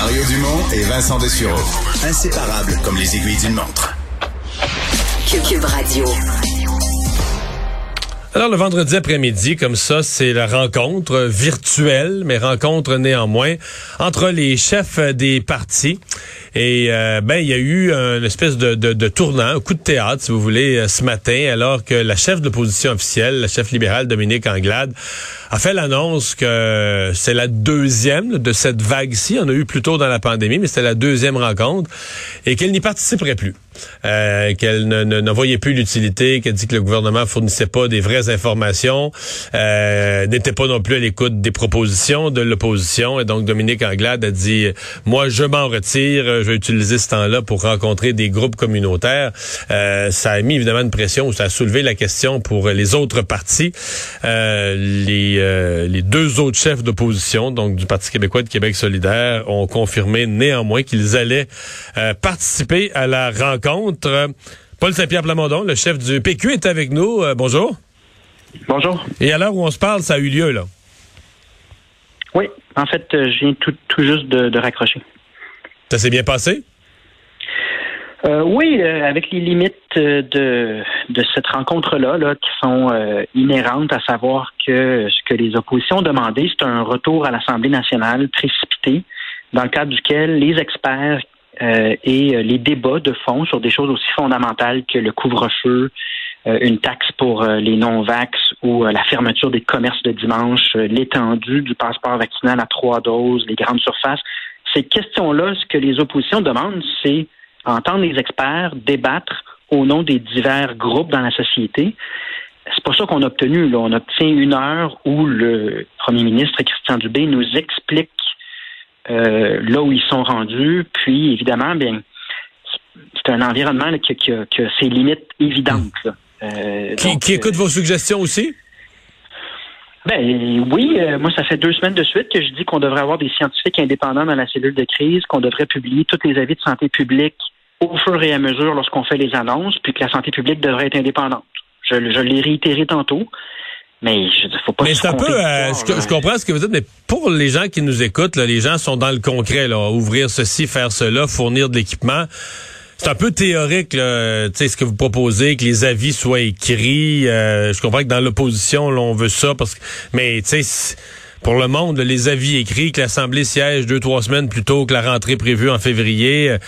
Mario Dumont et Vincent Dessureau. Inséparables comme les aiguilles d'une montre. Cube Radio. Alors le vendredi après-midi, comme ça, c'est la rencontre virtuelle, mais rencontre néanmoins entre les chefs des partis. Et euh, ben il y a eu une espèce de, de, de, tournant, un coup de théâtre, si vous voulez, euh, ce matin, alors que la chef de l'opposition officielle, la chef libérale Dominique Anglade, a fait l'annonce que c'est la deuxième de cette vague-ci. On a eu plus tôt dans la pandémie, mais c'était la deuxième rencontre et qu'elle n'y participerait plus. Euh, qu'elle ne, ne, voyait plus l'utilité, qu'elle dit que le gouvernement fournissait pas des vraies informations, euh, n'était pas non plus à l'écoute des propositions de l'opposition. Et donc Dominique Anglade a dit, moi je m'en retire, utiliser ce temps-là pour rencontrer des groupes communautaires. Euh, ça a mis évidemment une pression, ça a soulevé la question pour les autres partis. Euh, les, euh, les deux autres chefs d'opposition, donc du Parti québécois et de Québec solidaire, ont confirmé néanmoins qu'ils allaient participer à la rencontre Paul Saint-Pierre Plamondon, le chef du PQ, est avec nous. Bonjour. Bonjour. Et à l'heure où on se parle, ça a eu lieu, là? Oui. En fait, je viens tout, juste de, raccrocher. Ça s'est bien passé? Euh, oui, avec les limites de, cette rencontre-là, là, qui sont inhérentes, à savoir que ce que les oppositions demandaient, c'est un retour à l'Assemblée nationale précipité, dans le cadre duquel les experts euh, et euh, les débats de fond sur des choses aussi fondamentales que le couvre-feu, euh, une taxe pour les non-vax ou la fermeture des commerces de dimanche, l'étendue du passeport vaccinal à trois doses, les grandes surfaces. Ces questions-là, ce que les oppositions demandent, c'est entendre les experts débattre au nom des divers groupes dans la société. C'est pas ça qu'on a obtenu. Là. On obtient une heure où le premier ministre Christian Dubé nous explique euh, là où ils sont rendus. Puis, évidemment, bien, c'est un environnement qui, a, ses limites évidentes. Euh, qui, écoute vos suggestions aussi? Ben oui, euh, moi ça fait deux semaines de suite que je dis qu'on devrait avoir des scientifiques indépendants dans la cellule de crise, qu'on devrait publier tous les avis de santé publique au fur et à mesure lorsqu'on fait les annonces, puis que la santé publique devrait être indépendante. Je, je l'ai réitéré tantôt. Mais je faut pas. Mais c'est un peu. Euh, je, comprends ce que vous dites, mais pour les gens qui nous écoutent, là, les gens sont dans le concret, là, ouvrir ceci, faire cela, fournir de l'équipement. C'est un peu théorique, là, ce que vous proposez, que les avis soient écrits. Euh, je comprends que dans l'opposition, on veut ça, parce que, mais tu sais, pour le monde, les avis écrits, que l'Assemblée siège deux, trois semaines plus tôt que la rentrée prévue en février. Euh,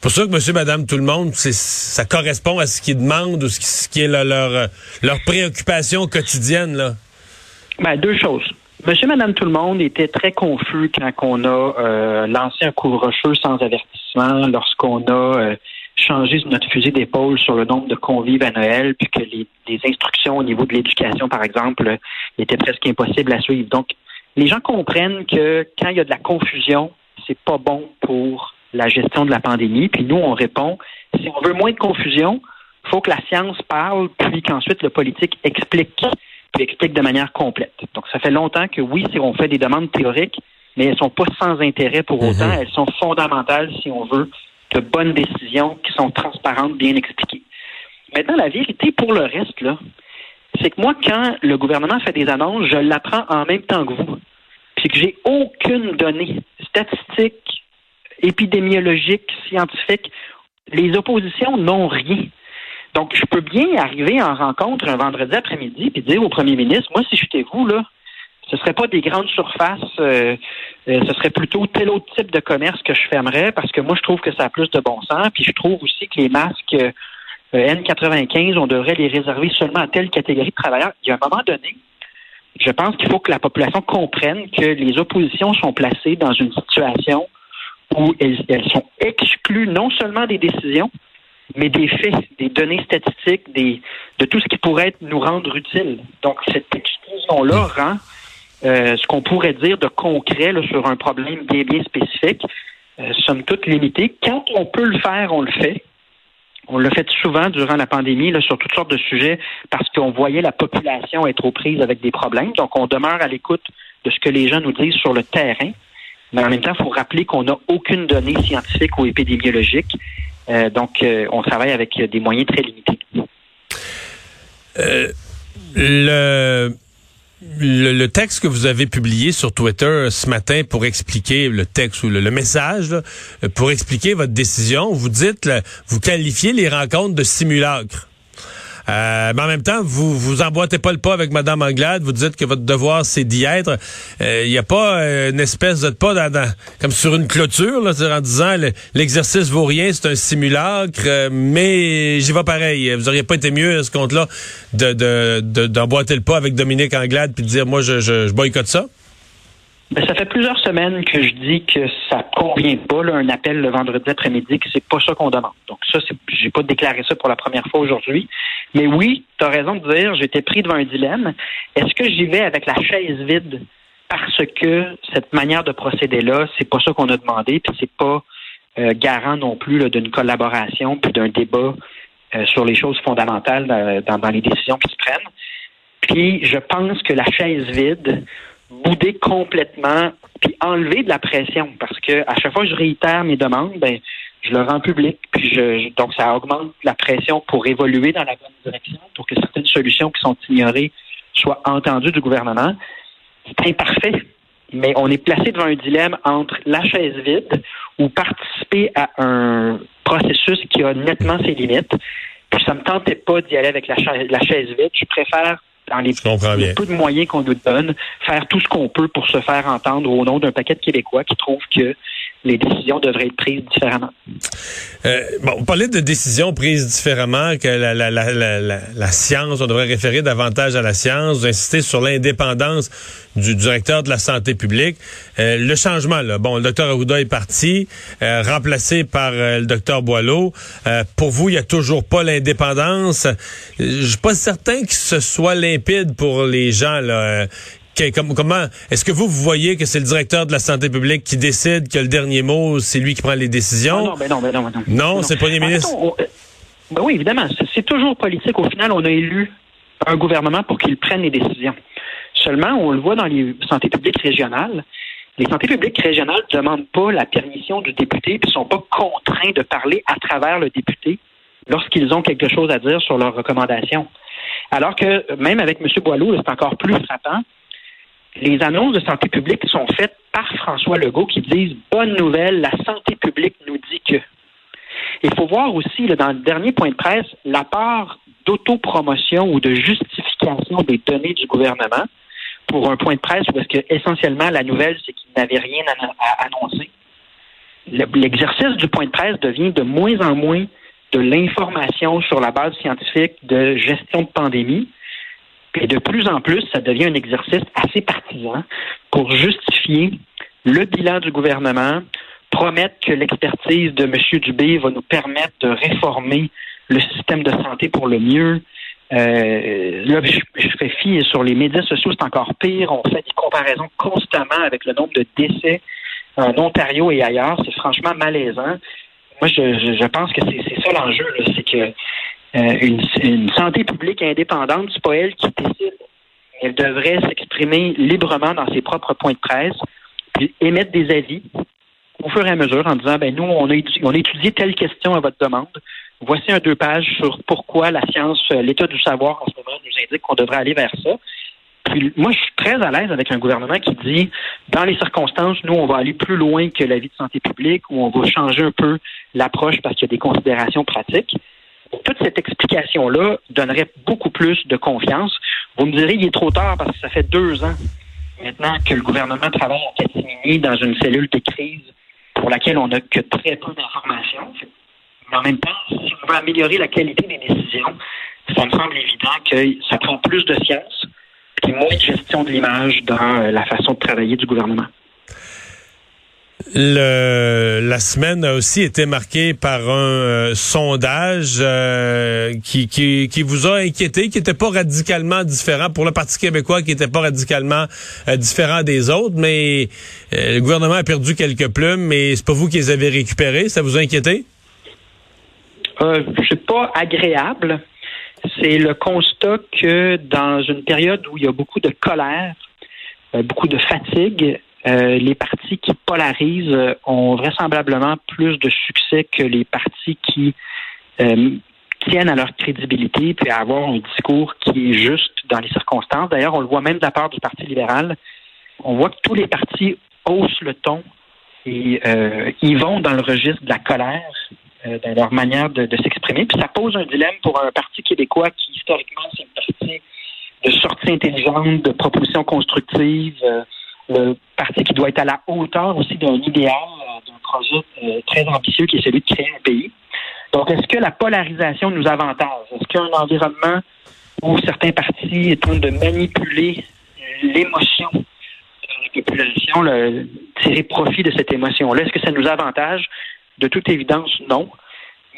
pour ça que monsieur, madame, tout le monde, ça correspond à ce qu'ils demandent ou ce qui, est leur, leur préoccupation quotidienne, là. Ben, deux choses. Monsieur, madame, tout le monde était très confus quand on a euh, lancé un couvre-feu sans avertissement, lorsqu'on a euh, changé notre fusil d'épaule sur le nombre de convives à Noël, puis que les, les instructions au niveau de l'éducation, par exemple, étaient presque impossibles à suivre. Donc, les gens comprennent que quand il y a de la confusion, c'est pas bon pour la gestion de la pandémie. Puis nous, on répond, si on veut moins de confusion, il faut que la science parle, puis qu'ensuite le politique explique, puis explique de manière complète. Donc, ça fait longtemps que oui, on fait des demandes théoriques, mais elles sont pas sans intérêt pour autant. Mhm. Elles sont fondamentales si on veut de bonnes décisions qui sont transparentes, bien expliquées. Maintenant, la vérité pour le reste, là, c'est que moi, quand le gouvernement fait des annonces, je l'apprends en même temps que vous. Puis que j'ai aucune donnée statistique, épidémiologique, scientifique. Les oppositions n'ont rien. Donc, je peux bien arriver en rencontre un vendredi après-midi et dire au premier ministre, moi, si j'étais vous, là, ce ne serait pas des grandes surfaces, euh, euh, ce serait plutôt tel autre type de commerce que je fermerais parce que moi, je trouve que ça a plus de bon sens. Puis je trouve aussi que les masques euh, N95, on devrait les réserver seulement à telle catégorie de travailleurs. Il y a un moment donné, je pense qu'il faut que la population comprenne que les oppositions sont placées dans une situation où elles, sont exclues non seulement des décisions, mais des faits, des données statistiques, des, de tout ce qui pourrait nous rendre utile. Donc, cette exclusion-là rend euh, ce qu'on pourrait dire de concret sur un problème bien, bien spécifique, euh, somme toute. Quand on peut le faire, on le fait. On l'a fait souvent durant la pandémie sur toutes sortes de sujets parce qu'on voyait la population être aux prises avec des problèmes. Donc, on demeure à l'écoute de ce que les gens nous disent sur le terrain. Mais en même temps, il faut rappeler qu'on n'a aucune donnée scientifique ou épidémiologique. Euh, donc, euh, on travaille avec des moyens très limités. Le le, texte que vous avez publié sur Twitter ce matin pour expliquer le texte ou le, message, pour expliquer votre décision, vous dites, vous qualifiez les rencontres de simulacre. Euh, mais en même temps, vous vous emboîtez pas le pas avec Madame Anglade. Vous dites que votre devoir c'est d'y être. Il euh, n'y a pas euh, une espèce de pas dans, comme sur une clôture là, en disant l'exercice vaut rien, c'est un simulacre, mais j'y vais pareil. Vous auriez pas été mieux à ce compte-là de d'emboîter le pas avec Dominique Anglade puis de dire moi je, je, je boycotte ça? Ben, ça fait plusieurs semaines que je dis que ça convient pas, là, un appel le vendredi après-midi, que c'est pas ça qu'on demande. Donc ça, j'ai pas déclaré ça pour la première fois aujourd'hui. Mais oui, tu as raison de dire, j'étais pris devant un dilemme. Est-ce que j'y vais avec la chaise vide parce que cette manière de procéder-là, c'est pas ça qu'on a demandé, puis c'est pas euh, garant non plus d'une collaboration puis d'un débat euh, sur les choses fondamentales euh, dans, dans les décisions qui se prennent? Puis je pense que la chaise vide bouder complètement puis enlever de la pression parce que à chaque fois que je réitère mes demandes, ben je le rends public puis je, donc ça augmente la pression pour évoluer dans la bonne direction pour que certaines solutions qui sont ignorées soient entendues du gouvernement. C'est imparfait, mais on est placé devant un dilemme entre la chaise vide ou participer à un processus qui a nettement ses limites. Puis ça me tentait pas d'y aller avec la la chaise vide. Je préfère dans les, peu de moyens qu'on nous donne, faire tout ce qu'on peut pour se faire entendre au nom d'un paquet de Québécois qui trouvent que les décisions devraient être prises différemment. Euh, bon, on parlait de décisions prises différemment, que la, la, la, la, science, on devrait référer davantage à la science, d'insister sur l'indépendance du directeur de la santé publique. Euh, le changement, là, bon, le docteur Arruda est parti, euh, remplacé par le docteur Boileau. pour vous, il n'y a toujours pas l'indépendance. Je suis pas certain que ce soit limpide pour les gens là, comment est-ce que vous, vous voyez que c'est le directeur de la santé publique qui décide que le dernier mot, c'est lui qui prend les décisions? Ah non, ben non, ben non, ben non. Non, c'est le premier ministre. Euh, ben oui, évidemment. C'est toujours politique. Au final, on a élu un gouvernement pour qu'il prenne les décisions. Seulement, on le voit dans les santé publiques régionales. Les santé publiques régionales ne demandent pas la permission du député et ne sont pas contraints de parler à travers le député lorsqu'ils ont quelque chose à dire sur leurs recommandations. Alors que même avec M. Boileau, c'est encore plus frappant les annonces de santé publique sont faites par François Legault qui disent Bonne nouvelle, la santé publique nous dit que. Il faut voir aussi, dans le dernier point de presse, la part d'autopromotion ou de justification des données du gouvernement pour un point de presse où est-ce que essentiellement la nouvelle, c'est qu'il n'avait rien à, annoncer. L'exercice du point de presse devient de moins en moins de l'information sur la base scientifique de gestion de pandémie et de plus en plus, ça devient un exercice assez partisan pour justifier le bilan du gouvernement, promettre que l'expertise de M. Dubé va nous permettre de réformer le système de santé pour le mieux. Euh, là, je, fais fi sur les médias sociaux, c'est encore pire. On fait des comparaisons constamment avec le nombre de décès en Ontario et ailleurs. C'est franchement malaisant. Moi, je, je pense que c'est ça l'enjeu, c'est que euh, une, santé publique indépendante, c'est pas elle qui décide. Elle devrait s'exprimer librement dans ses propres points de presse, puis émettre des avis au fur et à mesure en disant ben nous, on a, on a étudié telle question à votre demande. Voici un deux pages sur pourquoi la science, euh, l'état du savoir en ce moment nous indique qu'on devrait aller vers ça. Puis moi, je suis très à l'aise avec un gouvernement qui dit, dans les circonstances, nous, on va aller plus loin que la vie de santé publique, ou on va changer un peu l'approche parce qu'il y a des considérations pratiques toute cette explication-là donnerait beaucoup plus de confiance. Vous me direz, il est trop tard parce que ça fait deux ans maintenant que le gouvernement travaille en catimini dans une cellule de crise pour laquelle on n'a que très peu d'informations. Mais en même temps, si on veut améliorer la qualité des décisions, ça me semble évident que ça prend plus de science et moins de gestion de l'image dans la façon de travailler du gouvernement. Le, la semaine a aussi été marquée par un euh, sondage euh, qui, qui, qui, vous a inquiété, qui n'était pas radicalement différent pour le Parti québécois, qui n'était pas radicalement euh, différent des autres, mais le gouvernement a perdu quelques plumes, mais c'est pas vous qui les avez récupérés. Ça vous a inquiété? Euh, c'est pas agréable. C'est le constat que dans une période où il y a beaucoup de colère, beaucoup de fatigue, euh, les partis qui polarisent euh, ont vraisemblablement plus de succès que les partis qui euh, tiennent à leur crédibilité puis à avoir un discours qui est juste dans les circonstances. D'ailleurs, on le voit même de la part du Parti libéral. On voit que tous les partis haussent le ton et euh, ils vont dans le registre de la colère euh, dans leur manière de, s'exprimer. Puis ça pose un dilemme pour un parti québécois qui, historiquement, c'est une parti de sortie intelligente, de propositions constructives, euh, le parti qui doit être à la hauteur aussi d'un idéal, d'un projet très ambitieux qui est celui de créer un pays. Donc, est-ce que la polarisation nous avantage? Est-ce qu'il environnement où certains partis tentent de manipuler l'émotion de la population, tirer profit de cette émotion-là? Est-ce que ça nous avantage? De toute évidence, non.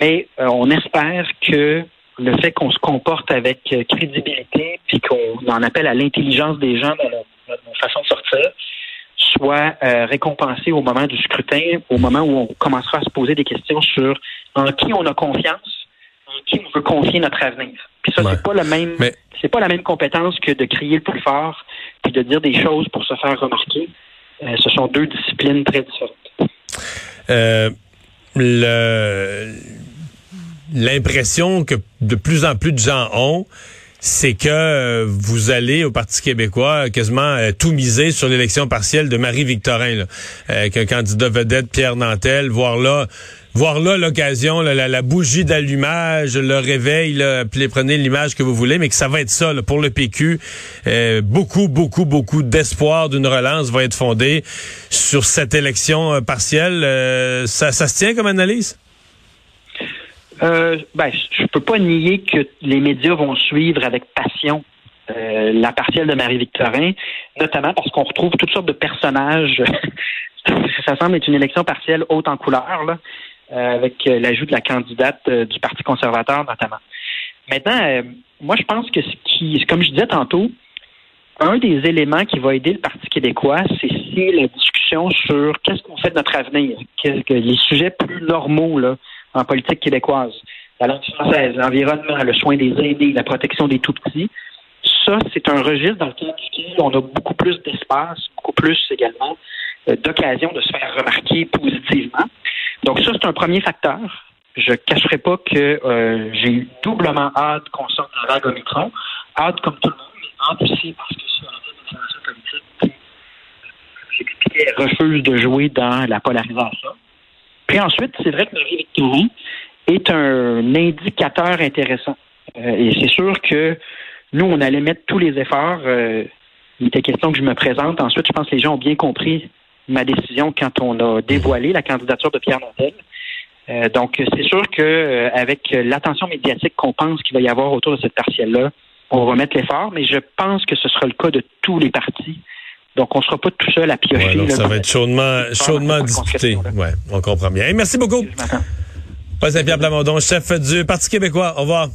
Mais euh, on espère que le fait qu'on se comporte avec euh, crédibilité, puis qu'on en appelle à l'intelligence des gens dans notre, façon de sortir, soit euh, récompensé au moment du scrutin, au moment où on commencera à se poser des questions sur en qui on a confiance, en qui on veut confier notre avenir. Puis ça, c'est pas le même, c'est pas la même compétence que de crier le plus fort puis de dire des choses pour se faire remarquer. Euh, ce sont deux disciplines très différentes. Euh, l'impression que de plus en plus de gens ont, c'est que euh, vous allez au Parti québécois quasiment euh, tout miser sur l'élection partielle de Marie-Victorin, avec un candidat vedette, Pierre Nantel, voir là voir là l'occasion, la, bougie d'allumage, le réveil, là, prenez l'image que vous voulez, mais que ça va être ça pour le PQ. Euh, beaucoup, beaucoup, beaucoup d'espoir d'une relance va être fondé sur cette élection partielle. ça se tient comme analyse? Euh, ben, je peux pas nier que les médias vont suivre avec passion euh, la partielle de Marie-Victorin, notamment parce qu'on retrouve toutes sortes de personnages. ça semble être une élection partielle haute en couleur, là, euh, avec l'ajout de la candidate du Parti conservateur, notamment. Maintenant, moi, je pense que ce qui, comme je disais tantôt, un des éléments qui va aider le Parti québécois, c'est si la discussion sur qu'est-ce qu'on fait de notre avenir, que les sujets plus normaux, là, en politique québécoise. La langue française, l'environnement, le soin des aînés, la protection des tout-petits. Ça, c'est un registre dans lequel on a beaucoup plus d'espace, beaucoup plus également euh, d'occasion de se faire remarquer positivement. Donc ça, c'est un premier facteur. Je ne cacherai pas que euh, j'ai doublement hâte qu'on sorte de la vague Omicron. Hâte comme tout le monde, mais hâte aussi parce que sur la politique, euh, refuse de jouer dans la polarisation. Puis ensuite, c'est vrai que Marie-Victorin est un indicateur intéressant. Euh, et c'est sûr que nous, on allait mettre tous les efforts. Euh, il était question que je me présente. Ensuite, je pense que les gens ont bien compris ma décision quand on a dévoilé la candidature de Pierre Nantel. Euh, donc, c'est sûr que avec l'attention médiatique qu'on pense qu'il va y avoir autour de cette partielle-là, on va mettre l'effort, mais je pense que ce sera le cas de tous les partis donc, on ne sera pas tout seul à piocher. Ouais, ça va être chaudement, chaudement discuté. Ouais, on comprend bien. merci beaucoup. Paul Saint-Pierre Plamondon, chef du Parti québécois. Au revoir.